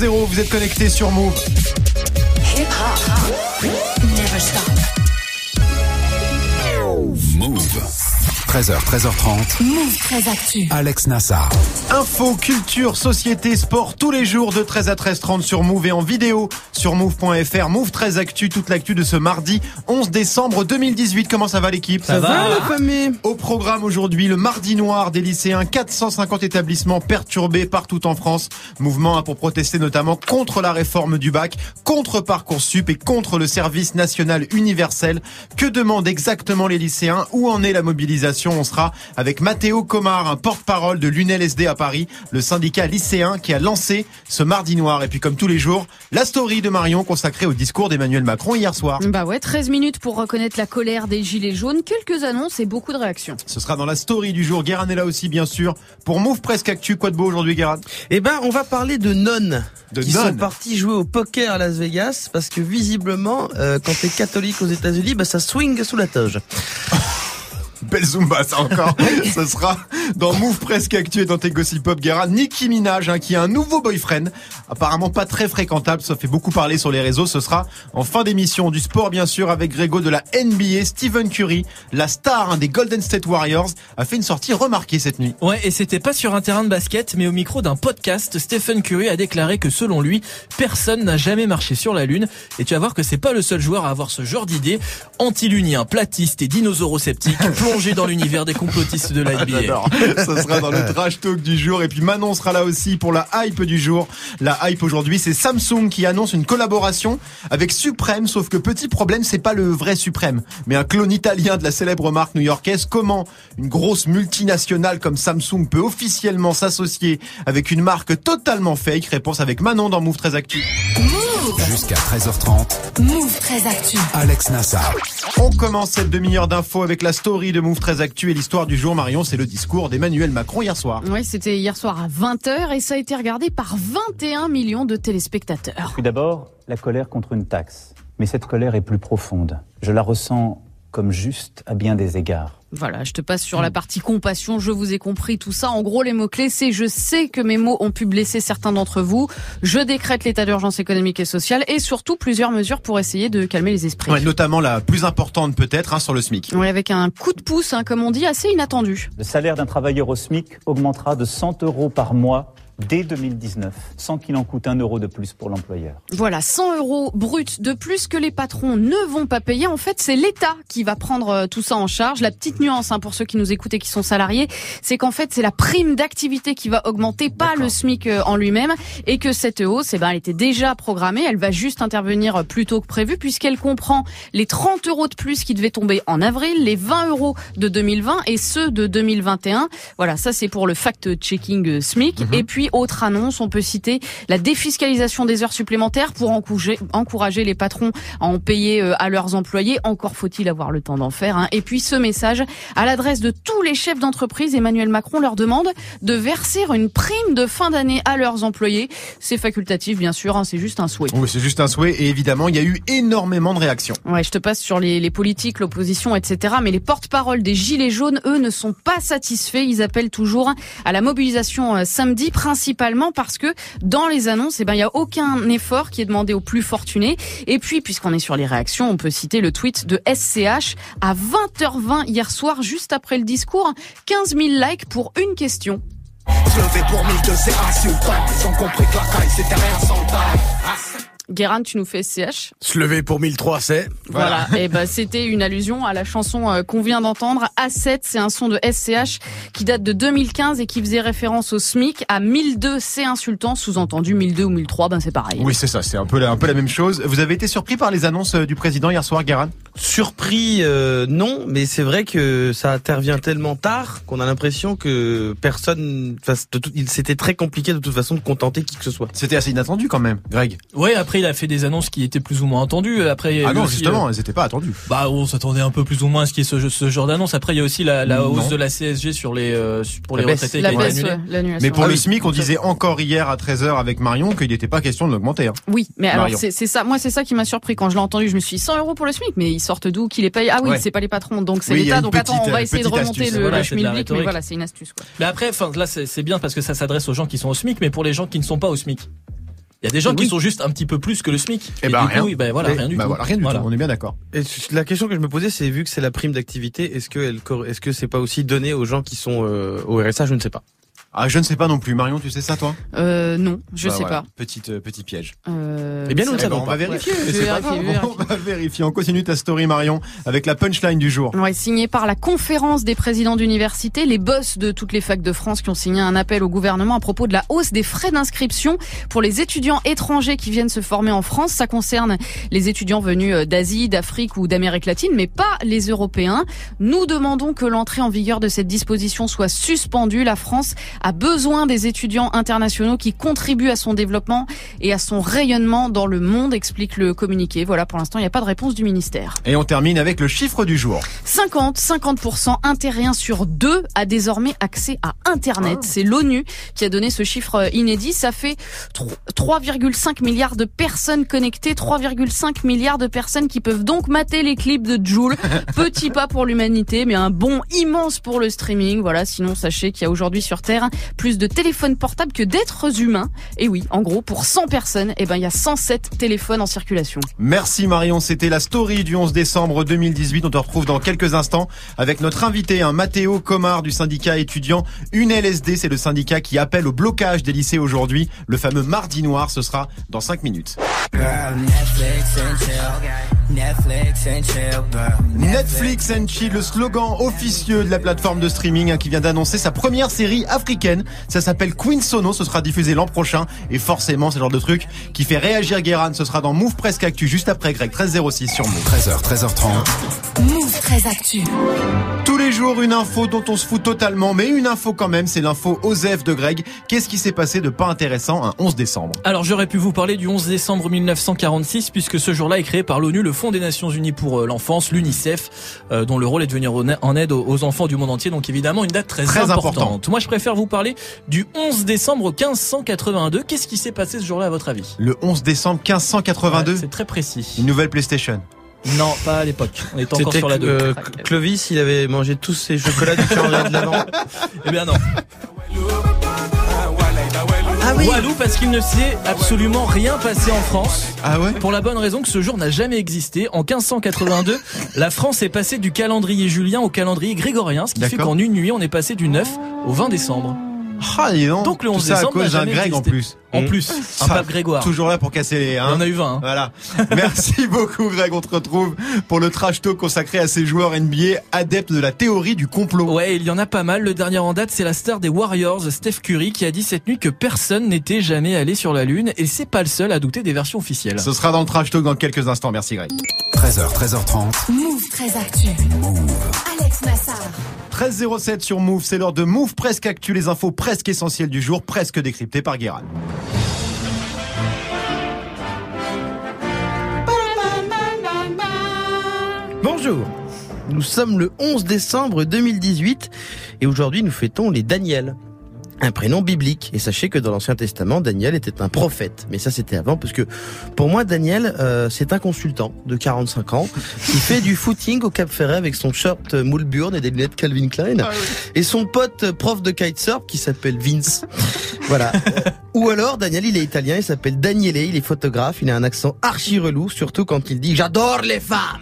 2.0, vous êtes connectés sur Move. 13h, 13h30. Move 13 Actu. Alex Nassar. Info, culture, société, sport, tous les jours de 13 à 13h30 sur Move et en vidéo sur Move.fr. Move 13 Actu, toute l'actu de ce mardi 11 décembre 2018. Comment ça va l'équipe? Ça, va, la famille? Au programme aujourd'hui, le mardi noir des lycéens, 450 établissements perturbés partout en France. Mouvement pour protester notamment contre la réforme du bac, contre Parcoursup et contre le service national universel. Que demandent exactement les lycéens? Où en est la mobilisation? On sera avec Mathéo Comar, un porte-parole de l'UNLSD à Paris, le syndicat lycéen qui a lancé ce mardi noir. Et puis comme tous les jours, la story de Marion consacrée au discours d'Emmanuel Macron hier soir. Bah ouais, 13 minutes pour reconnaître la colère des gilets jaunes, quelques annonces et beaucoup de réactions. Ce sera dans la story du jour. Guérin est là aussi, bien sûr. Pour Move Presque Actu, quoi de beau aujourd'hui, Guérin? Eh ben, on va parler de nonnes De qui nonnes sont partis jouer au poker à Las Vegas parce que visiblement, euh, quand t'es catholique aux États-Unis, bah ça swing sous la toge. Belle Zumba, ça encore. Ce sera dans Move Presque Actu et dans tes Gossip Pop Guerra. Nicki Minaj, hein, qui a un nouveau boyfriend. Apparemment pas très fréquentable, ça fait beaucoup parler sur les réseaux. Ce sera en fin d'émission du sport, bien sûr, avec Grégo de la NBA. Stephen Curry, la star hein, des Golden State Warriors, a fait une sortie remarquée cette nuit. Ouais, et c'était pas sur un terrain de basket, mais au micro d'un podcast, Stephen Curry a déclaré que selon lui, personne n'a jamais marché sur la Lune. Et tu vas voir que c'est pas le seul joueur à avoir ce genre d'idée. Antilunien, platiste et dinosaurosceptique, dans l'univers des complotistes de la NBA. J'adore. Ce sera dans le trash talk du jour. Et puis Manon sera là aussi pour la hype du jour. La hype aujourd'hui, c'est Samsung qui annonce une collaboration avec Supreme. Sauf que petit problème, c'est pas le vrai Supreme, mais un clone italien de la célèbre marque new-yorkaise. Comment une grosse multinationale comme Samsung peut officiellement s'associer avec une marque totalement fake? Réponse avec Manon dans Move 13 Actu. Jusqu'à 13h30. Move 13 Actu. Alex Nassar. On commence cette demi-heure d'infos avec la story de Move 13 Actu et l'histoire du jour. Marion, c'est le discours d'Emmanuel Macron hier soir. Ouais, c'était hier soir à 20h et ça a été regardé par 21 millions de téléspectateurs. Tout d'abord, la colère contre une taxe. Mais cette colère est plus profonde. Je la ressens comme juste à bien des égards. Voilà, je te passe sur la partie compassion, je vous ai compris tout ça. En gros, les mots-clés, c'est je sais que mes mots ont pu blesser certains d'entre vous, je décrète l'état d'urgence économique et sociale et surtout plusieurs mesures pour essayer de calmer les esprits. Ouais, notamment la plus importante peut-être hein, sur le SMIC. Ouais, avec un coup de pouce, hein, comme on dit, assez inattendu. Le salaire d'un travailleur au SMIC augmentera de 100 euros par mois dès 2019, sans qu'il en coûte un euro de plus pour l'employeur. Voilà, 100 euros bruts de plus que les patrons ne vont pas payer. En fait, c'est l'État qui va prendre euh, tout ça en charge. La petite nuance hein, pour ceux qui nous écoutent et qui sont salariés, c'est qu'en fait, c'est la prime d'activité qui va augmenter, pas le SMIC euh, en lui-même, et que cette hausse, eh ben, elle était déjà programmée. Elle va juste intervenir euh, plus tôt que prévu, puisqu'elle comprend les 30 euros de plus qui devaient tomber en avril, les 20 euros de 2020 et ceux de 2021. Voilà, ça c'est pour le fact-checking SMIC. Et puis autre annonce, on peut citer la défiscalisation des heures supplémentaires pour encourager, les patrons à en payer euh, à leurs employés. Encore faut-il avoir le temps d'en faire. hein. Et puis ce message à l'adresse de tous les chefs d'entreprise, Emmanuel Macron leur demande de verser une prime de fin d'année à leurs employés. C'est facultatif bien sûr, hein, c'est juste un souhait. Oui, c'est juste un souhait et évidemment, il y a eu énormément de réactions. Ouais, je te passe sur les, les politiques, l'opposition, etc. Mais les porte-paroles des Gilets jaunes, eux, ne sont pas satisfaits. Ils appellent toujours à la mobilisation euh, samedi, principalement parce que dans les annonces, eh ben, il y a aucun effort qui est demandé aux plus fortunés. Et puis, puisqu'on est sur les réactions, on peut citer le tweet de SCH à 20h20 hier soir, juste après le discours. 15 000 likes pour une question. Pour c'est insultant. Ils ont compris que la caille c'était rien sans taille. Guérin, tu nous fais SCH Se lever pour 1003, c'est Voilà. Et ben c'était une allusion à la chanson euh, qu'on vient d'entendre. A7, c'est un son de SCH qui date de 2015 et qui faisait référence au SMIC. À 1002, c'est insultant. Sous-entendu 1002 ou 1003, ben c'est pareil. Oui, c'est ça, c'est un peu, la, un peu la même chose. Vous avez été surpris par les annonces euh, du président hier soir, Guérin? Surpris, euh, non, mais c'est vrai que ça intervient tellement tard qu'on a l'impression que personne, enfin, de tout- il- c'était très compliqué de toute façon de contenter qui que ce soit. C'était assez inattendu quand même, Greg. Ouais, après il a fait des annonces qui étaient plus ou moins attendues. Après, Ah non, aussi, justement, euh, elles n'étaient pas attendues. Bah, on s'attendait un peu plus ou moins à ce qu'il y ait ce, ce genre d'annonce. Après, il y a aussi la, la Non. hausse de la CSG sur les euh, pour les baisse. retraités qui La a été baisse, annulée. ouais, l'annulation. Mais pour Ah le oui. SMIC, on disait encore hier à 13h avec Marion qu'il n'était pas question de l'augmenter. hein. Oui, mais alors Marion. c'est c'est ça. Moi, c'est ça qui m'a surpris quand je l'ai entendu. Je me suis dit 100 euros pour le SMIC, mais ils sortent d'où Qui les paye Ah oui, Ouais. c'est pas les patrons, donc c'est Oui, l'État. Donc attends, on va euh, essayer de remonter astuce. le, Voilà, schmilblick, mais voilà, c'est une astuce. Quoi. Mais après, enfin là, c'est bien parce que ça s'adresse aux gens qui sont au SMIC, mais pour les gens qui ne sont pas au SMIC. Il y a des gens Oui. qui sont juste un petit peu plus que le SMIC. Eh Et ben, du rien. coup, oui, ben voilà, rien du bah tout. voilà, rien du Voilà. tout. On est bien d'accord. Et la question que je me posais, c'est vu que c'est la prime d'activité, est-ce que elle, est-ce que c'est pas aussi donné aux gens qui sont euh, au RSA Je ne sais pas. Ah, je ne sais pas non plus. Marion, tu sais ça, toi? Euh, non, je Bah sais voilà, pas. Petite, euh, petit piège. Euh, Eh bien, nous ne savons on va vérifier. Ouais. pas vérifier, grave. On va vérifier. On continue ta story, Marion, avec la punchline du jour. Ouais, signé par la conférence des présidents d'université, les boss de toutes les facs de France qui ont signé un appel au gouvernement à propos de la hausse des frais d'inscription pour les étudiants étrangers qui viennent se former en France. Ça concerne les étudiants venus euh, d'Asie, d'Afrique ou d'Amérique latine, mais pas les Européens. Nous demandons que l'entrée en vigueur de cette disposition soit suspendue. La France a besoin des étudiants internationaux qui contribuent à son développement et à son rayonnement dans le monde, explique le communiqué. Voilà, pour l'instant, il n'y a pas de réponse du ministère. Et on termine avec le chiffre du jour. 50, 50%, un terrien sur deux a désormais accès à Internet. Ah. C'est l'ONU qui a donné ce chiffre euh, inédit. Ça fait tro- 3,5 milliards de personnes connectées, 3,5 milliards de personnes qui peuvent donc mater les clips de Joule. Petit pas pour l'humanité, mais un bond immense pour le streaming. Voilà, sinon sachez qu'il y a aujourd'hui sur Terre plus de téléphones portables que d'êtres humains. Et oui, en gros, pour 100 personnes, eh ben, il y a 107 téléphones en circulation. Merci Marion, c'était la story du 11 décembre 2018. On te retrouve dans quelques instants avec notre invité, un Mathéo Comard du syndicat étudiant UNLSD. C'est le syndicat qui appelle au blocage des lycées aujourd'hui. Le fameux mardi noir, ce sera dans 5 minutes. Girl, Netflix and chill. Netflix and chill. Netflix and Chill, le slogan officieux de la plateforme de streaming hein, qui vient d'annoncer sa première série africaine. Ça s'appelle Queen Sono, ce sera diffusé l'an prochain. Et forcément, c'est le genre de truc qui fait réagir Guérin. Ce sera dans Move Presque Actu juste après Greg 1306 sur Move. 13h, 13h30. Move très actu. Tous les jours, une info dont on se fout totalement, mais une info quand même, c'est l'info OSEF de Greg. Qu'est-ce qui s'est passé de pas intéressant un 11 décembre Alors j'aurais pu vous parler du 11 décembre 1946 puisque ce jour-là est créé par l'ONU, le Fonds des Nations Unies pour euh, l'enfance, l'UNICEF, euh, dont le rôle est de venir en aide aux- aux enfants du monde entier. Donc évidemment une date très, Très importante. importante. Moi je préfère vous parler du 11 décembre 1582. Qu'est-ce qui s'est passé ce jour-là à votre avis? Le 11 décembre 1582, Ouais, C'est très précis. une nouvelle PlayStation. Non, pas à l'époque. On est encore C'était sur la 2. euh, Clovis, il avait mangé tous ses chocolats du calendrier de. Eh bien non. Ah Walou parce qu'il ne s'est absolument rien passé en France. Ah ouais Pour la bonne raison que ce jour n'a jamais existé. En 1582, la France est passée du calendrier julien au calendrier grégorien, ce qui fait qu'en une nuit, on est passé du 9 au 20 décembre. Ah, dis donc. Donc le Tout 11 ça à décembre cause d'un Greg en plus. En plus, un Ça, pape Grégoire. Toujours là pour casser les... Il y Hein en a eu 20. hein. Voilà. Merci beaucoup Greg. On te retrouve pour le trash talk consacré à ces joueurs NBA adeptes de la théorie du complot. Ouais, il y en a pas mal. Le dernier en date, c'est la star des Warriors, Steph Curry, qui a dit cette nuit que personne n'était jamais allé sur la Lune. Et c'est pas le seul à douter des versions officielles. Ce sera dans le trash talk dans quelques instants. Merci Greg. 13h, 13h30. Move très actu. Alex Nassar. 13.07 sur Move, c'est l'heure de Move Presque Actu, les infos presque essentielles du jour, presque décryptées par Guérin. Bonjour. Nous sommes le 11 décembre 2018 et aujourd'hui nous fêtons les Daniel. Un prénom biblique. Et sachez que dans l'Ancien Testament, Daniel était un prophète. Mais ça, c'était avant, parce que pour moi, Daniel, euh, c'est un consultant de 45 ans qui fait du footing au Cap Ferret avec son shirt Mulburn et des lunettes Calvin Klein. Et son pote prof de kitesurf qui s'appelle Vince. Voilà. Ou alors, Daniel, il est italien, il s'appelle Daniele, il est photographe, il a un accent archi relou, surtout quand il dit j'adore les femmes.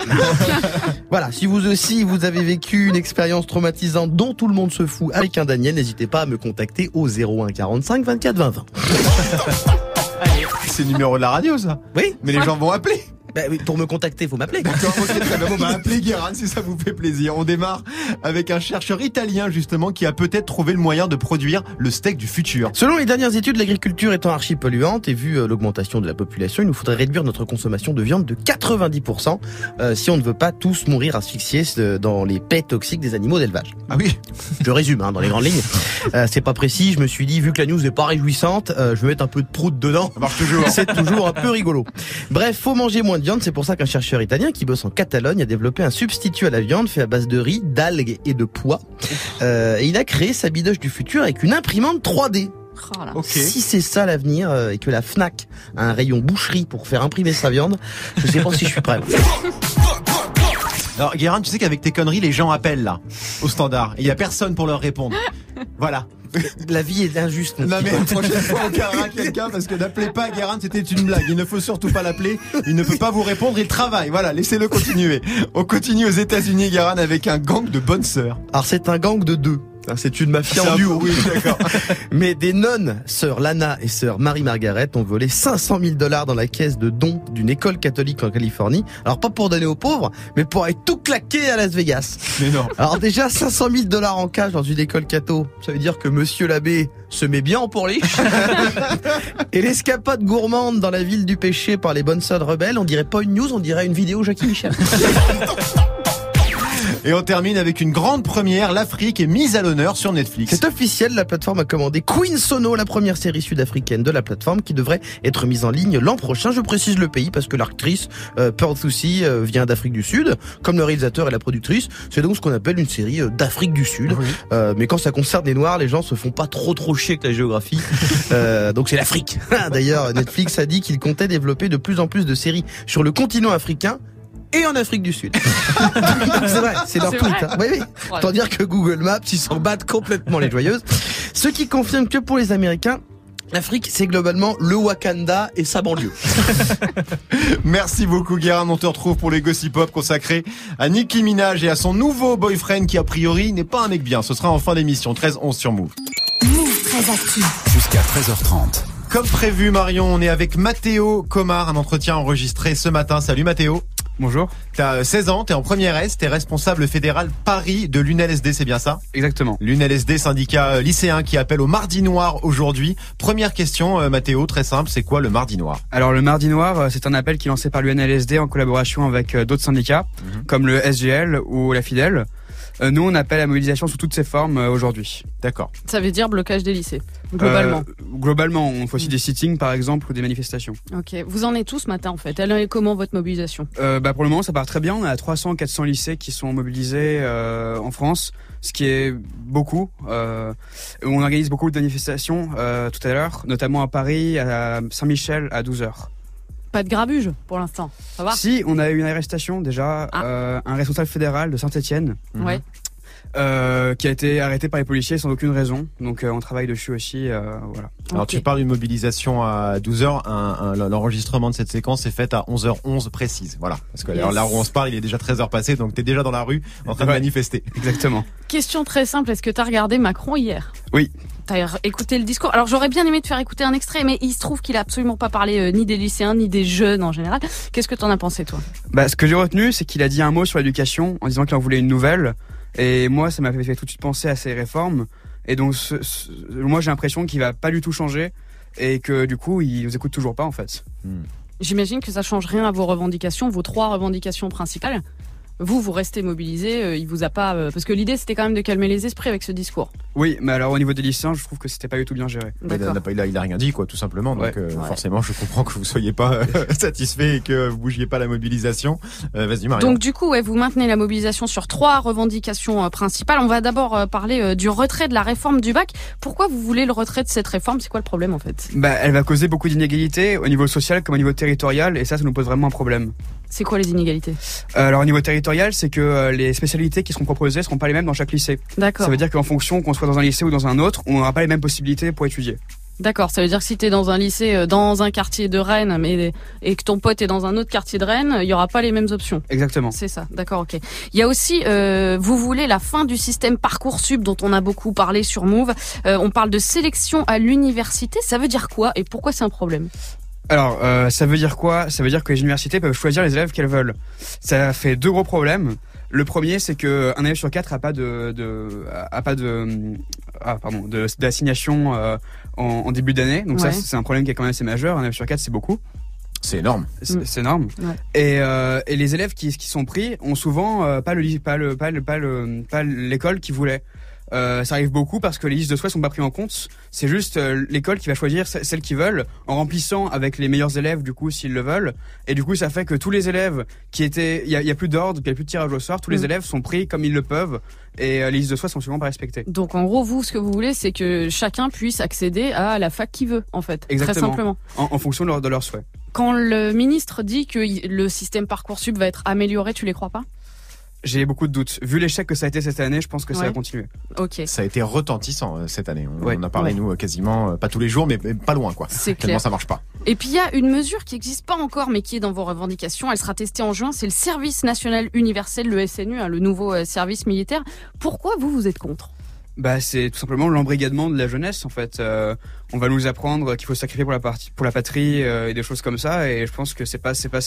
voilà. Si vous aussi, vous avez vécu une expérience traumatisante dont tout le monde se fout avec un Daniel, n'hésitez pas à me contacter au 01 45 24 20 20. C'est le numéro de la radio ça Oui. Mais les gens vont appeler Bah pour me contacter, faut m'appeler. D'accord, ok, très bien. Bon, bah, appelez Guérin si ça vous fait plaisir. On démarre avec un chercheur italien justement qui a peut-être trouvé le moyen de produire le steak du futur. Selon les dernières études, l'agriculture étant archi polluante et vu euh, l'augmentation de la population, il nous faudrait réduire notre consommation de viande de 90% euh, si on ne veut pas tous mourir asphyxiés euh, dans les paix toxiques des animaux d'élevage. Ah oui Je résume hein, dans les grandes lignes. Euh, c'est pas précis, je me suis dit, vu que la news est pas réjouissante, euh, je vais mettre un peu de prout dedans. Ça marche toujours. C'est toujours un peu rigolo. Bref, faut manger moins de viande, c'est pour ça qu'un chercheur italien qui bosse en Catalogne a développé un substitut à la viande fait à base de riz, d'algues et de pois. Euh, et il a créé sa bidoche du futur avec une imprimante 3D. Oh là. Si c'est ça l'avenir euh, et que la Fnac a un rayon boucherie pour faire imprimer sa viande, je sais pas si je suis prêt. Alors Guérin, tu sais qu'avec tes conneries, les gens appellent là, au standard. Et il y a personne pour leur répondre. Voilà. La vie est injuste. Non mais la prochaine fois on carrera quelqu'un parce que n'appelez pas Guérin, c'était une blague. Il ne faut surtout pas l'appeler. Il ne peut pas vous répondre. Il travaille. Voilà, laissez-le continuer. On continue aux États-Unis, Guérin, avec un gang de bonnes sœurs. Alors c'est un gang de deux. Hein, C'est une mafia en duo. Oui, d'accord. Mais des nonnes, sœur Lana et sœur Marie-Margaret, ont volé 500 000 dollars dans la caisse de dons d'une école catholique en Californie. Alors pas pour donner aux pauvres, mais pour aller tout claquer à Las Vegas. Mais non. Alors déjà 500 000 dollars en cash dans une école catho, ça veut dire que Monsieur l'abbé se met bien en pourliche. et l'escapade gourmande dans la ville du péché par les bonnes sœurs rebelles, on dirait pas une news, on dirait une vidéo Jackie Michel. Et on termine avec une grande première. L'Afrique est mise à l'honneur sur Netflix. C'est officiel, la plateforme a commandé Queen Sono, la première série sud-africaine de la plateforme qui devrait être mise en ligne l'an prochain. Je précise le pays parce que l'actrice euh, Pearl Thusi euh, vient d'Afrique du Sud, comme le réalisateur et la productrice. C'est donc ce qu'on appelle une série euh, d'Afrique du Sud. Oui. Mais quand ça concerne les Noirs, les gens se font pas trop trop chier avec la géographie. Donc c'est l'Afrique. D'ailleurs, Netflix a dit qu'il comptait développer de plus en plus de séries sur le continent africain et en Afrique du Sud. c'est vrai, c'est leur tweet. hein. Oui, oui. Autant dire que Google Maps, ils s'en battent complètement les joyeuses. Ce qui confirme que pour les Américains, l'Afrique, c'est globalement le Wakanda et sa banlieue. Merci beaucoup Guérin, on te retrouve pour les Gossip Pop consacrés à Nicki Minaj et à son nouveau boyfriend qui a priori n'est pas un mec bien. Ce sera en fin d'émission, 13-11 sur Move. Move très actu. Jusqu'à 13h30. Comme prévu Marion, on est avec Mathéo Comar, un entretien enregistré ce matin. Salut Mathéo. Bonjour. T'as euh, 16 ans, t'es en première S, t'es responsable fédéral Paris de l'UNLSD, c'est bien ça? Exactement. L'UNLSD, syndicat euh, lycéen qui appelle au Mardi Noir aujourd'hui. Première question, euh, Mathéo, très simple, c'est quoi le Mardi Noir? Alors le Mardi Noir, euh, c'est un appel qui est lancé par l'UNLSD en collaboration avec d'autres syndicats, comme le SGL ou la Fidèle. Euh, Nous, on appelle à la mobilisation sous toutes ses formes euh, aujourd'hui. D'accord. Ça veut dire blocage des lycées, globalement. Euh, globalement, on fait aussi des sittings, par exemple, ou des manifestations. Ok. Vous en êtes tous ce matin, en fait? Elle est comment votre mobilisation? Euh, bah, pour le moment, ça part très bien. On a 300, 400 lycées qui sont mobilisés euh, en France, ce qui est beaucoup. Euh, on organise beaucoup de manifestations euh, tout à l'heure, notamment à Paris, à Saint-Michel, à 12h. Pas de grabuge pour l'instant. Ça va Si, on a eu une arrestation déjà, Ah. euh, un responsable fédéral de Saint-Etienne. Ouais. Euh, qui a été arrêté par les policiers sans aucune raison. Donc euh, on travaille dessus aussi. euh, voilà. Alors tu parles d'une mobilisation à 12h, un, un- l'enregistrement de cette séquence est fait à 11h11 précise. Voilà. Parce que Yes. là où on se parle, il est déjà 13h passé, donc t'es déjà dans la rue en train de manifester. Exactement. Question très simple. Est-ce que t'as regardé Macron hier? Oui. T'as écouté le discours? Alors j'aurais bien aimé te faire écouter un extrait, mais il se trouve qu'il a absolument pas parlé euh, ni des lycéens ni des jeunes en général. Qu'est-ce que t'en as pensé toi? Bah, ce que j'ai retenu, c'est qu'il a dit un mot sur l'éducation en disant qu'il en voulait une nouvelle. Et moi, ça m'a fait tout de suite penser à ces réformes. Et donc, ce- ce- moi, j'ai l'impression qu'il va pas du tout changer et que du coup, il nous écoute toujours pas en fait. J'imagine que ça change rien à vos revendications, vos trois revendications principales. Vous, vous restez mobilisés. euh, il vous a pas euh, parce que l'idée c'était quand même de calmer les esprits avec ce discours. Oui, mais alors au niveau des lycéens, je trouve que c'était pas du tout bien géré. Il a, il a il a- rien dit, quoi, tout simplement. Donc Ouais. euh, Ouais. forcément, je comprends que vous soyez pas satisfait et que vous bougiez pas la mobilisation. Euh, Vas-y, Marion. Donc du coup, ouais, vous maintenez la mobilisation sur trois revendications euh, principales. On va d'abord euh, parler euh, du retrait de la réforme du bac. Pourquoi vous voulez le retrait de cette réforme? C'est quoi le problème en fait? Bah, elle va causer beaucoup d'inégalités au niveau social comme au niveau territorial, et ça, ça nous pose vraiment un problème. C'est quoi les inégalités Euh, alors au niveau territorial, c'est que euh, les spécialités qui seront proposées seront pas les mêmes dans chaque lycée. D'accord. Ça veut dire qu'en fonction qu'on soit dans un lycée ou dans un autre, on n'aura pas les mêmes possibilités pour étudier. D'accord, ça veut dire que si t'es dans un lycée, euh, dans un quartier de Rennes, mais et que ton pote est dans un autre quartier de Rennes, il y aura pas les mêmes options. Exactement. C'est ça, d'accord, ok. Il y a aussi, euh, vous voulez la fin du système parcoursup dont on a beaucoup parlé sur Move. Euh, on parle de sélection à l'université. Ça veut dire quoi et pourquoi c'est un problème? Alors, euh, ça veut dire quoi? Ça veut dire que les universités peuvent choisir les élèves qu'elles veulent. Ça fait deux gros problèmes. Le premier, c'est que un élève sur quatre a pas de, de a pas de, ah, pardon, d'assignation euh, en, en début d'année. Donc Ouais. ça, c'est un problème qui est quand même assez majeur. Un élève sur quatre, c'est beaucoup. C'est énorme. C'est Mm. énorme. Ouais. Et, euh, et les élèves qui, qui sont pris ont souvent euh, pas le ly- pas le pas le pas le pas l'école qu'ils voulaient. Euh, ça arrive beaucoup parce que les listes de souhaits sont pas pris en compte. C'est juste euh, l'école qui va choisir ce- celles qu'ils veulent en remplissant avec les meilleurs élèves du coup s'ils le veulent. Et du coup ça fait que tous les élèves qui étaient il y a, il y a plus d'ordre, il y a plus de tirage au sort, tous les Mm. élèves sont pris comme ils le peuvent et euh, les listes de souhaits sont souvent pas respectées. Donc en gros, vous, ce que vous voulez, c'est que chacun puisse accéder à la fac qu'il veut, en fait. Très Exactement. simplement. En, en fonction de, leur, leurs souhaits. Quand le ministre dit que le système parcoursup va être amélioré, tu les crois pas? J'ai beaucoup de doutes. Vu l'échec que ça a été cette année, je pense que ça va continuer. Ok. Ça a été retentissant euh, cette année. On Ouais. en a parlé Ouais. nous euh, quasiment euh, pas tous les jours, mais mais pas loin quoi. C'est Tellement clair. ça marche pas. Et puis il y a une mesure qui n'existe pas encore, mais qui est dans vos revendications. Elle sera testée en juin. C'est le service national universel, le SNU, hein, le nouveau euh, service militaire. Pourquoi vous vous êtes contre? Bah, c'est tout simplement l'embrigadement de la jeunesse en fait. Euh, on va nous apprendre qu'il faut se sacrifier pour la partie, pour la patrie euh, et des choses comme ça. Et je pense que c'est pas, c'est pas,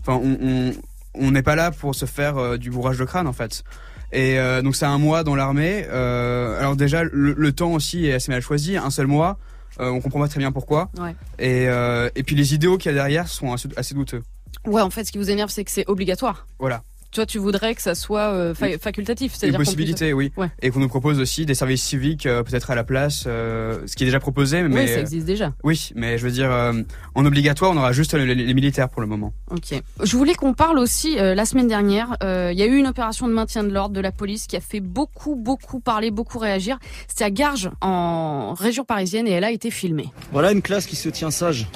enfin, on, on, on n'est pas là pour se faire euh, du bourrage de crâne en fait. Et euh, donc c'est un mois dans l'armée. Euh, alors déjà le, le temps aussi est assez mal choisi, un seul mois. On comprend pas très bien pourquoi. Ouais. Et, et puis les idéaux qu'il y a derrière sont assez, assez douteux. Ouais, en fait, ce qui vous énerve, c'est que c'est obligatoire. Voilà. Toi, tu voudrais que ça soit euh, fa- facultatif, Une c'est-à-dire qu'on possibilité, oui. Ouais. Et qu'on nous propose aussi des services civiques euh, peut-être à la place, euh, ce qui est déjà proposé. Mais Oui, ça existe déjà. Oui, mais je veux dire, euh, en obligatoire, on aura juste les, les militaires pour le moment. Ok. Je voulais qu'on parle aussi euh, la semaine dernière. euh, Il y a eu une opération de maintien de l'ordre de la police qui a fait beaucoup, beaucoup parler, beaucoup réagir. C'était à Garges, en région parisienne, et elle a été filmée. Voilà une classe qui se tient sage.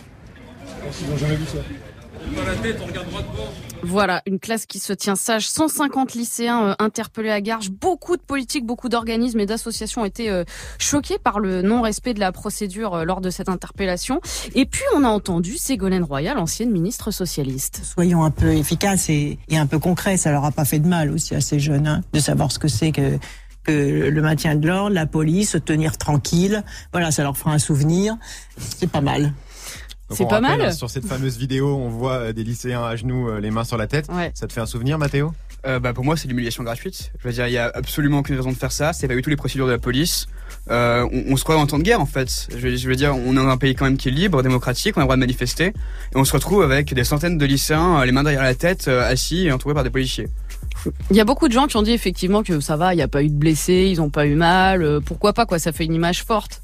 Voilà, une classe qui se tient sage. 150 lycéens euh, interpellés à Garges. Beaucoup de politiques, beaucoup d'organismes et d'associations ont été euh, choqués par le non-respect de la procédure euh, lors de cette interpellation. Et puis, on a entendu Ségolène Royal, ancienne ministre socialiste. Soyons un peu efficaces et, un peu concrets. Ça leur a pas fait de mal aussi à ces jeunes hein, de savoir ce que c'est que que le maintien de l'ordre, la police, se tenir tranquille. Voilà, ça leur fera un souvenir. C'est pas mal. Donc, C'est on pas rappelle, mal. hein, Sur cette fameuse vidéo, on voit euh, des lycéens à genoux, euh, les mains sur la tête. Ouais. Ça te fait un souvenir, Mathéo? Euh, bah, pour moi, c'est l'humiliation gratuite. Je veux dire, il y a absolument aucune raison de faire ça. C'est pas du tout les procédures de la police. Euh, on, on se croit en temps de guerre, en fait. Je, veux- je veux dire, on est dans un pays quand même qui est libre, démocratique, on a le droit de manifester. Et on se retrouve avec des centaines de lycéens, les mains derrière la tête, assis et entourés par des policiers. Il y a beaucoup de gens qui ont dit effectivement que ça va, il n'y a pas eu de blessés, ils n'ont pas eu mal. euh, pourquoi pas, quoi, ça fait une image forte.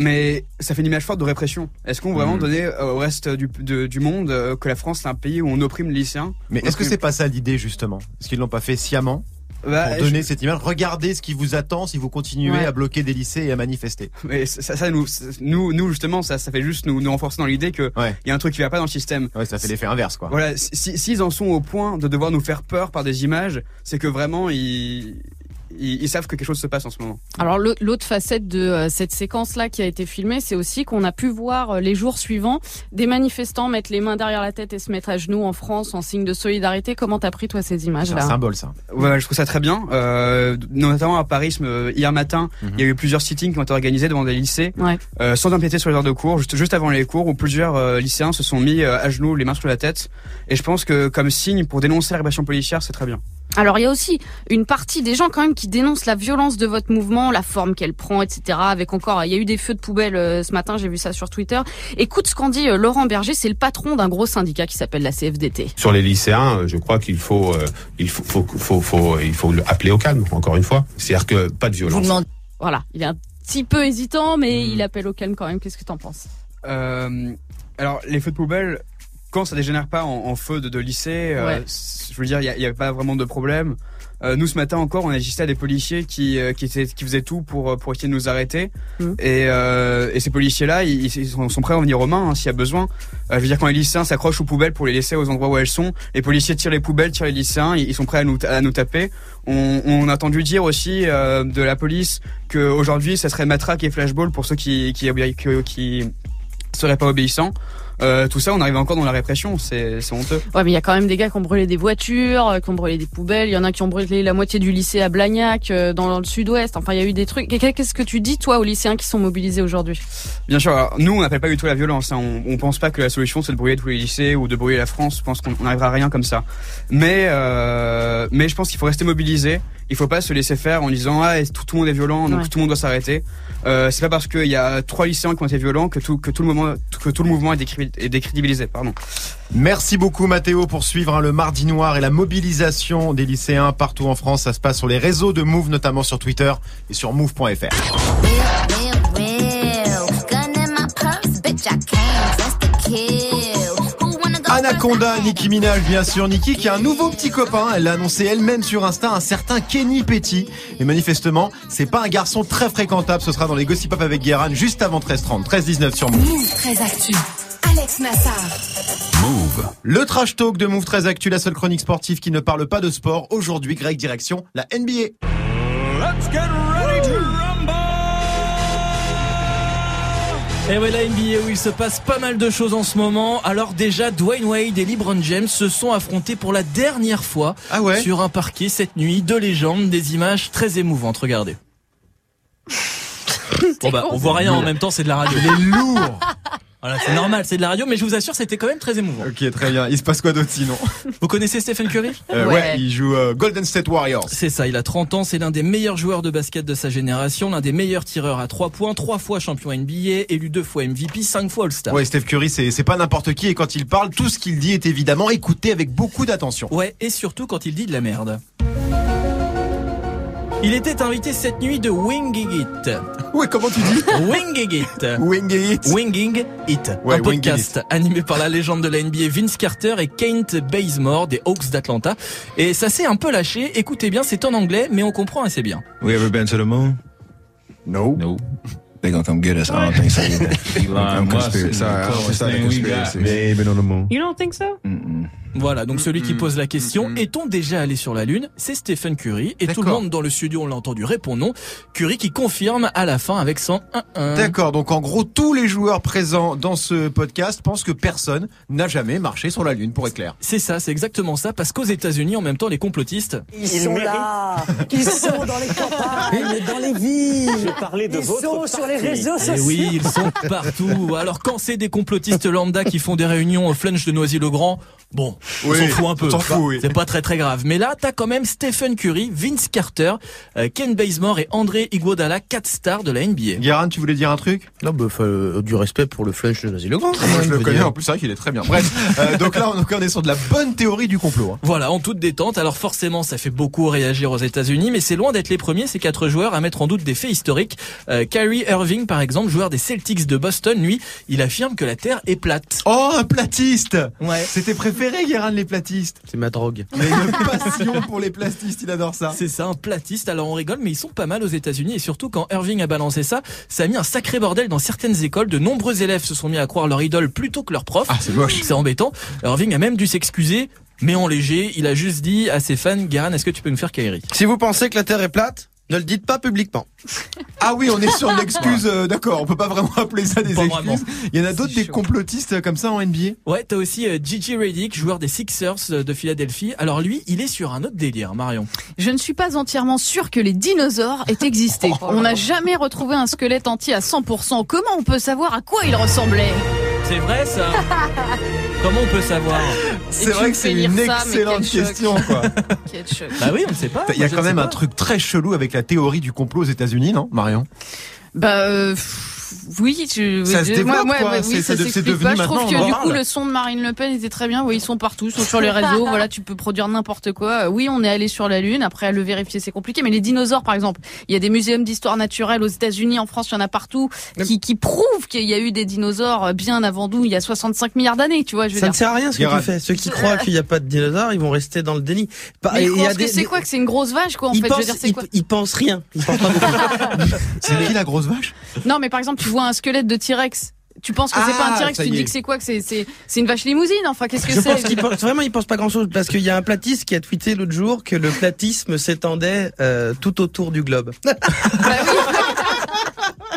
Mais ça fait une image forte de répression. Est-ce qu'on vraiment Mhm. donné euh, au reste du, de- du monde euh, que la France c'est un pays où on opprime les lycéens Mais est-ce que c'est pas ça l'idée justement? Est-ce qu'ils l'ont pas fait sciemment Bah, pour je- donner cette image? Regardez ce qui vous attend si vous continuez Ouais. à bloquer des lycées et à manifester. Mais ça, ça nous, nous, nous justement, ça, ça fait juste nous, nous renforcer dans l'idée que Ouais. il y a un truc qui va pas dans le système. Ouais, ça fait l'effet inverse quoi. Voilà, si- s'ils en sont au point de devoir nous faire peur par des images, c'est que vraiment ils, ils, ils savent que quelque chose se passe en ce moment. Alors l'au- l'autre facette de euh, cette séquence-là qui a été filmée, c'est aussi qu'on a pu voir euh, les jours suivants des manifestants mettre les mains derrière la tête et se mettre à genoux en France en signe de solidarité. Comment t'as pris toi ces C'est un images-là symbole ça. Ouais, je trouve ça très bien. Euh, notamment à Paris, hier matin, Mhm. il y a eu plusieurs sittings qui ont été organisés devant des lycées, Ouais. euh, sans empiéter sur les heures de cours, juste, juste avant les cours, où plusieurs euh, lycéens se sont mis euh, à genoux, les mains sur la tête. Et je pense que comme signe pour dénoncer la répression policière, c'est très bien. Alors il y a aussi une partie des gens quand même qui dénoncent la violence de votre mouvement, la forme qu'elle prend, etc. Avec encore, il y a eu des feux de poubelle euh, ce matin, j'ai vu ça sur Twitter. Écoute ce qu'en dit euh, Laurent Berger, c'est le patron d'un gros syndicat qui s'appelle la CFDT. Sur les lycéens, euh, je crois qu'il faut, euh, il faut, faut, faut, faut- il faut le- appeler au calme. Encore une fois, c'est-à-dire que pas de violence. Voilà, il est un petit peu hésitant, mais Mhm. il appelle au calme quand même. Qu'est-ce que t'en penses? Euh, alors, les feux de poubelle, quand ça dégénère pas en, en feu de, de lycée, euh, Ouais. je veux dire, il n'y a, pas vraiment de problème. Euh, nous, ce matin encore, on a assisté à des policiers qui, euh, qui, étaient, qui faisaient tout pour, pour essayer de nous arrêter. Mhm. Et, euh, et ces policiers-là, ils, ils sont, sont prêts à venir aux mains hein, s'il y a besoin. Je veux dire, quand les lycéens s'accrochent aux poubelles pour les laisser aux endroits où elles sont, les policiers tirent les poubelles, tirent les lycéens, ils, ils sont prêts à nous, à nous taper. On, on a entendu dire aussi euh, de la police qu'aujourd'hui, ça serait matraque et flashball pour ceux qui, qui, qui, qui seraient pas obéissants. Euh, tout ça, on arrive encore dans la répression, c'est honteux. Ouais, mais il y a quand même des gars qui ont brûlé des voitures, euh, qui ont brûlé des poubelles. Il y en a qui ont brûlé la moitié du lycée à Blagnac, euh, dans le sud-ouest. Enfin, il y a eu des trucs. Qu'est-ce que tu dis, toi, aux lycéens qui sont mobilisés aujourd'hui? Bien sûr, alors, nous on n'appelle pas du tout la violence. Hein. On, on pense pas que la solution c'est de brûler tous les lycées ou de brûler la France. Je pense qu'on n'arrivera à rien comme ça. Mais euh, mais je pense qu'il faut rester mobilisé. Il faut pas se laisser faire en disant ah tout, tout le monde est violent donc Ouais. tout le monde doit s'arrêter. Euh, c'est pas parce qu'il y a trois lycéens qui ont été violents que tout que tout le moment que tout le mouvement est, est décrédibilisé. Pardon. Merci beaucoup Mathéo pour suivre hein, le Mardi Noir et la mobilisation des lycéens partout en France. Ça se passe sur les réseaux de Move, notamment sur Twitter et sur move.fr. Anaconda, Nicki Minaj, bien sûr. Nicki qui a un nouveau petit copain. Elle l'a annoncé elle-même sur Insta, un certain Kenny Petty. Et manifestement, c'est pas un garçon très fréquentable. Ce sera dans les Gossip Pop avec Guéran juste avant 13h30. 13h19 sur Move. Move très actu. Alex Nassar. Move. Le trash talk de Move 13 Actu, la seule chronique sportive qui ne parle pas de sport. Aujourd'hui, Greg, direction la NBA. Let's get ready Et ouais, la NBA où il se passe pas mal de choses en ce moment. Alors déjà, Dwayne Wade et LeBron James se sont affrontés pour la dernière fois Ah ouais sur un parquet cette nuit. Deux légendes, des images très émouvantes. Regardez. Bon bah, on voit rien en même temps, c'est de la radio. Il est lourd Voilà, c'est normal, c'est de la radio, mais je vous assure, c'était quand même très émouvant. Ok, très bien. Il se passe quoi d'autre sinon Vous connaissez Stephen Curry? Euh, ouais. il joue euh, Golden State Warriors. C'est ça, il a 30 ans, c'est l'un des meilleurs joueurs de basket de sa génération, l'un des meilleurs tireurs à 3 points, trois fois champion NBA, élu deux fois MVP, cinq fois All-Star. Ouais, Steph Curry, c'est pas n'importe qui et quand il parle, tout ce qu'il dit est évidemment écouté avec beaucoup d'attention. Ouais, et surtout quand il dit de la merde. Il était invité cette nuit de Winging It. Ouais, comment tu dis Winging It. Winging It. Winging It. Ouais, un podcast animé par la légende de la NBA Vince Carter et Kent Bazemore des Hawks d'Atlanta. Et ça s'est un peu lâché. Écoutez bien, c'est en anglais, mais on comprend assez bien. We ever been to the moon? No. No. They gonna come get us. I don't think so. I'm conspiracy. Sorry, I don't the moon. You don't think so? Voilà, donc celui qui pose la question, est-on déjà allé sur la Lune C'est Stephen Curry. Et tout le D'accord. monde dans le studio, on l'a entendu, répond non. Curry qui confirme à la fin avec son 1-1. D'accord, donc en gros, tous les joueurs présents dans ce podcast pensent que personne n'a jamais marché sur la Lune, pour être clair. C'est ça, c'est exactement ça, parce qu'aux États-Unis, en même temps, les complotistes. Ils sont là, ils sont dans les campagnes, dans les villes. Je parlais de ils votre sont sur les réseaux Eh sociaux. oui, ils sont partout. Alors quand c'est des complotistes lambda qui font des réunions au flunch de Noisy-le-Grand, bon, on Oui, s'en fout un peu. on s'en fout, oui. C'est pas très très grave. Mais là, t'as quand même Stephen Curry, Vince Carter, euh, Ken Bazemore et André Iguodala, quatre stars de la NBA. Guérin, tu voulais dire un truc? Non, bah, euh, du respect pour le flunch de Noisy le Grand. Moi, je le connais, en plus, c'est vrai qu'il est très bien. Bref, euh, donc là, on, on est sur de la bonne théorie du complot. hein. Voilà, en toute détente. Alors forcément, ça fait beaucoup réagir aux États-Unis, mais c'est loin d'être les premiers, ces quatre joueurs, à mettre en doute des faits historiques. Euh, Kyrie Irving, par exemple, joueur des Celtics de Boston, lui, il affirme que la Terre est plate. Oh, un platiste Ouais. C'était préféré, Guérin, les platistes. C'est ma drogue. Il a une passion pour les platistes, il adore ça. C'est ça, un platiste. Alors on rigole, mais ils sont pas mal aux États-Unis et surtout quand Irving a balancé ça, ça a mis un sacré bordel dans certaines écoles. De nombreux élèves se sont mis à croire leur idole plutôt que leur prof. Ah, c'est moche. C'est embêtant. Irving a même dû s'excuser, mais en léger. Il a juste dit à ses fans, Garan, est-ce que tu peux nous faire Kyrie Si vous pensez que la Terre est plate, ne le dites pas publiquement. Ah oui, on est sur l'excuse, euh, d'accord, on peut pas vraiment appeler ça des Pas excuses. vraiment. Il y en a d'autres des complotistes comme ça en NBA Ouais, t'as aussi euh, Gigi Redick, joueur des Sixers euh, de Philadelphie. Alors lui, il est sur un autre délire, Marion. Je ne suis pas entièrement sûr que les dinosaures aient existé. On n'a jamais retrouvé un squelette entier à 100%. Comment on peut savoir à quoi il ressemblait? C'est vrai ça. Comment on peut savoir C'est vrai que c'est une ça, excellente question, quoi. Bah oui, on ne sait pas. Il y a quand même un truc très chelou avec la théorie du complot aux États-Unis, non, Marion? Bah euh, oui, je, Ça se développe, moi, quoi. ouais, C'est- oui, ça ça s'explique devenu pas. Je maintenant, trouve que du coup le son de Marine Le Pen était très bien. Oui, ils sont partout, ils sont sur les réseaux. voilà, tu peux produire n'importe quoi. Oui, on est allé sur la Lune. Après, à le vérifier, c'est compliqué. Mais les dinosaures, par exemple, il y a des muséums d'histoire naturelle aux États-Unis, en France, il y en a partout, qui, qui prouvent qu'il y a eu des dinosaures bien avant nous, il y a 65 milliards d'années. Tu vois, je veux Ça dire. ne sert à rien ce que tu fais. Ceux qui croient qu'il n'y a pas de dinosaures, ils vont rester dans le déni. Mais ils pensent que c'est quoi Que c'est une grosse vache, quoi En fait, pensent, je veux dire, c'est ils- quoi ils pensent rien. Ils pensent pas beaucoup. C'est qui la grosse vache? Non, mais par exemple, tu vois un squelette de T-Rex. Tu penses que c'est Ah, pas un T-Rex, ça tu y te est. dis que c'est quoi Que c'est c'est c'est une vache limousine Enfin, qu'est-ce que Je c'est pense vraiment, ils pensent pas grand chose parce qu'il y a un platiste qui a tweeté l'autre jour que le platisme s'étendait euh, tout autour du globe.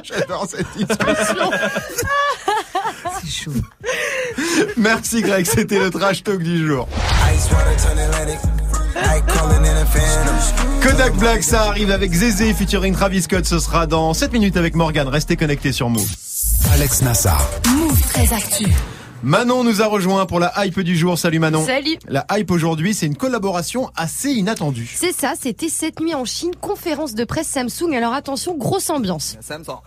J'adore cette discussion. C'est chaud. Merci Greg, c'était le trash talk du jour. Kodak Black, ça arrive avec Zézé featuring Travis Scott. Ce sera dans 7 minutes avec Morgan. Restez connectés sur Move. Alex Nassar. Move très actu. Manon nous a rejoint pour la hype du jour. Salut Manon. Salut. La hype aujourd'hui, c'est une collaboration assez inattendue. C'est ça, c'était cette nuit en Chine, conférence de presse Samsung. Alors attention, grosse ambiance. Samsung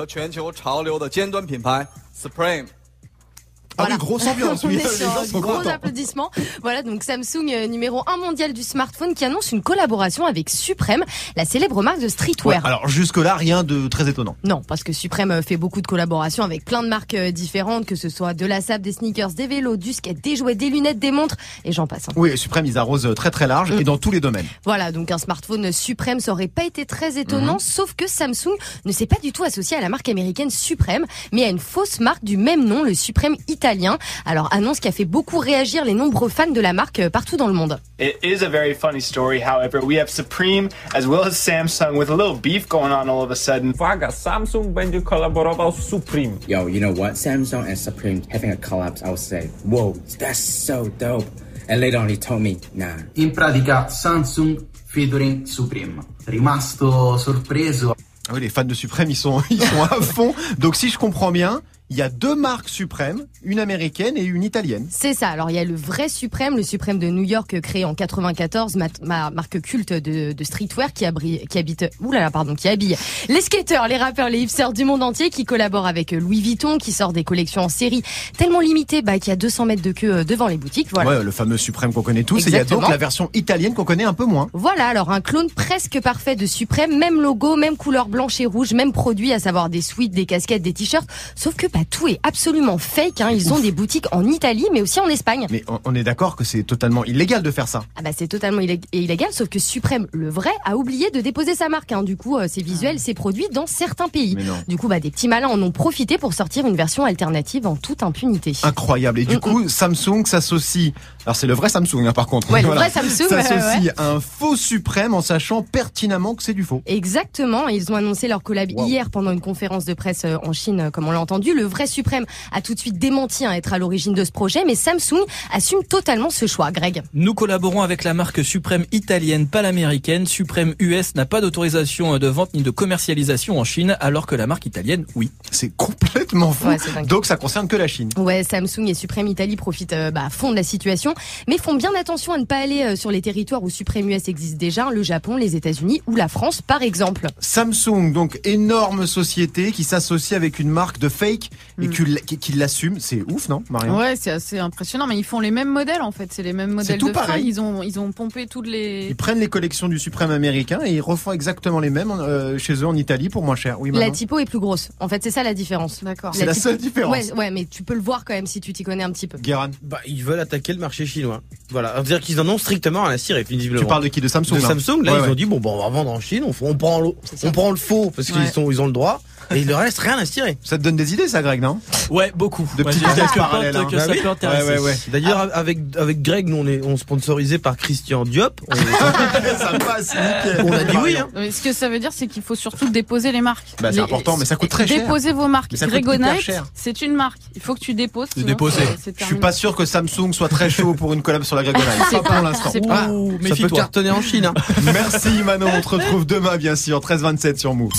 ah voilà. oui, grosse ambiance. Oui. gros contents. applaudissements. Voilà, donc Samsung euh, numéro 1 mondial du smartphone qui annonce une collaboration avec Supreme, la célèbre marque de streetwear. Alors jusque-là, rien de très étonnant. Non, parce que Supreme euh, fait beaucoup de collaborations avec plein de marques euh, différentes, que ce soit de la sable, des sneakers, des vélos, du skate, des jouets, des lunettes, des montres, et j'en passe. Hein. Oui, Supreme, ils arrosent très très large et mm. dans tous les domaines. Voilà, donc un smartphone Supreme, ça aurait pas été très étonnant, mm-hmm. sauf que Samsung ne s'est pas du tout associé à la marque américaine Supreme, mais à une fausse marque du même nom, le Supreme IT italien. Alors annonce qui a fait beaucoup réagir les nombreux fans de la marque euh, partout dans le monde. It is a very funny story, however. We have Supreme as well as Samsung with a little beef going on all of a sudden. Vaga, Samsung będzie kolaborował z Supreme. Yo, you know what? Samsung and Supreme having a collab, I would say, whoa, that's so dope. And later on he told me, nah. In pratica Samsung featuring Supreme. Rimasto sorpreso. Ah oui, les fans de Suprême, ils sont, ils sont à fond. Donc si je comprends bien, il y a deux marques suprêmes, une américaine et une italienne. C'est ça. Alors il y a le vrai Suprême, le Suprême de New York créé en 94, ma, ma marque culte de, de streetwear qui, abri, qui habite, oulala pardon, qui habille les skateurs, les rappeurs, les hipsters du monde entier, qui collabore avec Louis Vuitton, qui sort des collections en série tellement limitées, bah, qu'il y a 200 mètres de queue euh, devant les boutiques. Voilà. Ouais, le fameux Suprême qu'on connaît tous. Et il y a donc la version italienne qu'on connaît un peu moins. Voilà, alors un clone presque parfait de Suprême, même logo, même couleur blanche et rouge, même produit, à savoir des suites, des casquettes, des t-shirts. Sauf que bah, tout est absolument fake. Hein. Ils ont des boutiques en Italie, mais aussi en Espagne. Mais on, on est d'accord que c'est totalement illégal de faire ça. Ah bah c'est totalement illég- illégal, sauf que Suprême, le vrai, a oublié de déposer sa marque. Hein. Du coup, euh, ses visuels, ses produits dans certains pays. Du coup, bah, des petits malins en ont profité pour sortir une version alternative en toute impunité. Incroyable. Et du coup, Samsung s'associe. Alors c'est le vrai Samsung, hein, par contre. Ouais, le vrai Samsung, S'associe ouais. à un faux Suprême en sachant pertinemment que c'est du faux. Exactement, ils ont annoncé leur collab hier pendant une conférence de presse euh, en Chine, euh, comme on l'a entendu. Le vrai Suprême a tout de suite démenti à être à l'origine de ce projet, mais Samsung assume totalement ce choix. Greg Nous collaborons avec la marque Suprême italienne, pas l'américaine. Suprême US n'a pas d'autorisation de vente ni de commercialisation en Chine, alors que la marque italienne, oui. C'est complètement fou. Ouais. Donc ça concerne que la Chine. Ouais, Samsung et Suprême Italie profitent euh, bah, à fond de la situation, mais font bien attention à ne pas aller euh, sur les territoires où Suprême US existe déjà, le Japon, les États-Unis ou la France, par exemple. Samsung, donc énorme société qui s'associe avec une marque de fake et Mm. qui, l- qui- qui l'assume. C'est ouf, non, Marion? Ouais, c'est assez impressionnant, mais ils font les mêmes modèles en fait. C'est les mêmes modèles tout de pareil. Ils ont, ils ont pompé toutes les. Ils prennent les collections du Suprême américain et ils refont exactement les mêmes euh, chez eux en Italie pour moins cher. Oui, La typo est plus grosse. En fait, c'est ça la différence. D'accord. C'est la seule différence. Ouais, ouais, mais tu peux le voir quand même si tu t'y connais un petit peu. Guéran. Bah, ils veulent attaquer le marché chinois. Voilà. C'est-à-dire qu'ils en ont strictement à la cirer, visiblement. Tu parles de qui? De Samsung De là? Samsung, là, Ouais, ils ouais. ont dit, bon, bon, on va vendre en Chine, on, on prend, le, on prend le faux, parce qu'ils ils ont le droit, et il leur reste rien à cirer. Ça te donne des idées, ça, Greg, non? Ouais, beaucoup. De j'ai quelques parallèles, hein. que Bah ça oui. peut intéresser. Ouais, ouais, ouais. D'ailleurs, avec, avec Greg, nous, on est on sponsorisé par Christian Diop. On, ça passe, nickel. on a dit oui, hein. Mais ce que ça veut dire, c'est qu'il faut surtout déposer les marques. Bah, c'est important, mais ça coûte très cher. Déposez vos marques. Cher. c'est une marque. Il faut que tu déposes. De sinon déposer. c'est- c'est Je suis pas sûr que Samsung soit très chaud pour une collab sur la Gregonite. C'est Pas pas- pour l'instant. c'est pas- Ouh, Ça peut cartonner en Chine, hein. Merci Manon, on te retrouve demain bien sûr, 13h27 sur Move.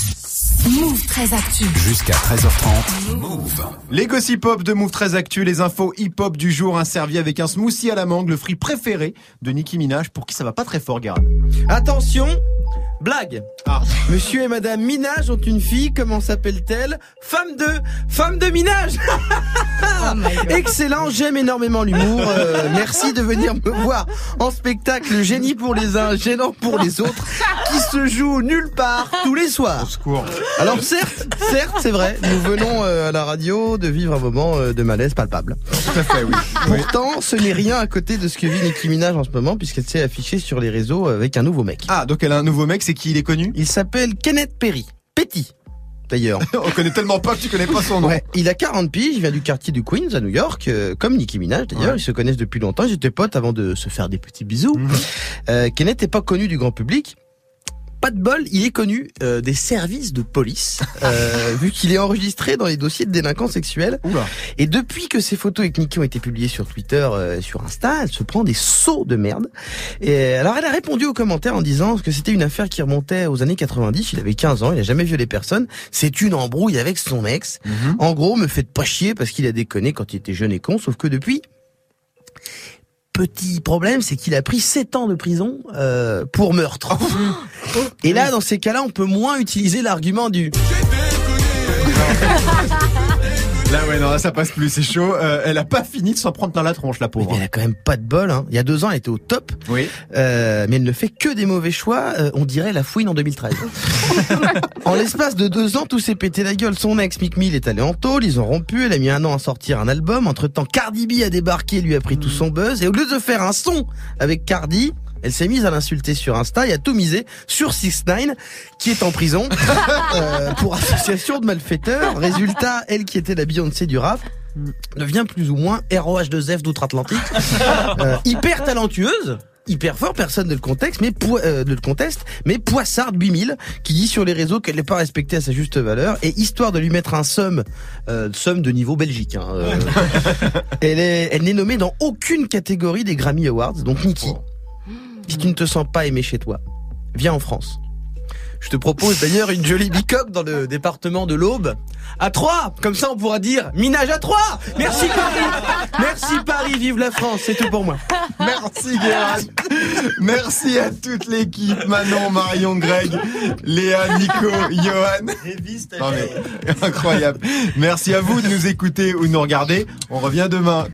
Move très actu. Jusqu'à 13h30. Move. Les gossip hop de Move très actu, les infos hip hop du jour, un servi avec un smoothie à la mangue, le fruit préféré de Nicki Minaj, pour qui ça va pas très fort, Garde. Attention, blague. Ah. Monsieur et Madame Minage ont une fille, comment s'appelle-t-elle? Femme de, femme de Minage. Oh. Excellent, j'aime énormément l'humour. euh, merci de venir me voir en spectacle Génie pour les uns, gênant pour les autres, qui se joue nulle part tous les soirs. secours. Alors certes, certes, c'est vrai, nous venons euh, à la radio de vivre un moment euh, de malaise palpable. Tout à fait, oui. Pourtant, ce n'est rien à côté de ce que vit Nicki Minaj en ce moment, puisqu'elle s'est affichée sur les réseaux avec un nouveau mec. Ah, donc elle a un nouveau mec, c'est qui il est connu? Il s'appelle Kenneth Perry. Petit, d'ailleurs. On connaît tellement pas que tu connais pas son nom. Ouais, il a 40 piges, il vient du quartier du Queens à New York, euh, comme Nicki Minaj d'ailleurs, Ouais. ils se connaissent depuis longtemps, ils étaient potes avant de se faire des petits bisous. Mhm. Euh, Kenneth n'est pas connu du grand public. Pas de bol, il est connu euh, des services de police, euh, vu qu'il est enregistré dans les dossiers de délinquants sexuels. Oula. Et depuis que ces photos Nicki ont été publiées sur Twitter, euh, sur Insta, elle se prend des sauts de merde. Et alors elle a répondu aux commentaires en disant que c'était une affaire qui remontait aux années 90. Il avait 15 ans, il a jamais violé personne. C'est une embrouille avec son ex. Mhm. En gros, me faites pas chier parce qu'il a déconné quand il était jeune et con, sauf que depuis... Petit problème, c'est qu'il a pris 7 ans de prison euh, pour meurtre. Et là, dans ces cas-là, on peut moins utiliser l'argument du Là, ouais, non, là, ça passe plus, c'est chaud. Euh, elle a pas fini de s'en prendre dans la tronche, la Mais pauvre. elle a quand même pas de bol. Hein. Il y a deux ans, elle était au top. Oui. Euh, mais elle ne fait que des mauvais choix. Euh, on dirait la fouine en 2013. en l'espace de deux ans, tout s'est pété la gueule. Son ex Mick Mill est allé en tôle, ils ont rompu. Elle a mis un an à sortir un album. Entre temps, Cardi B a débarqué, lui a pris tout son buzz. Et au lieu de faire un son avec Cardi, elle s'est mise à l'insulter sur Insta et a tout misé sur 6 9 qui est en prison euh, pour association de malfaiteurs. Résultat, elle qui était la Beyoncé du rap devient plus ou moins ROH2F d'outre-Atlantique. Euh, hyper talentueuse. Hyper fort, personne ne le conteste, mais euh, ne le conteste, mais Poissard 8000 qui dit sur les réseaux qu'elle n'est pas respectée à sa juste valeur et histoire de lui mettre un somme, euh, somme de niveau Belgique. hein, euh, elle est, elle n'est nommée dans aucune catégorie des Grammy Awards. Donc Niki, si tu ne te sens pas aimé chez toi, viens en France. Je te propose d'ailleurs une jolie bicoque dans le département de l'Aube. À Troyes Comme ça on pourra dire Minage à Troyes Merci Paris Merci Paris, vive la France, c'est tout pour moi. Merci Guérin. Merci à toute l'équipe, Manon, Marion, Greg, Léa, Nico, Johan. Non, mais, incroyable. Merci à vous de nous écouter ou de nous regarder. On revient demain.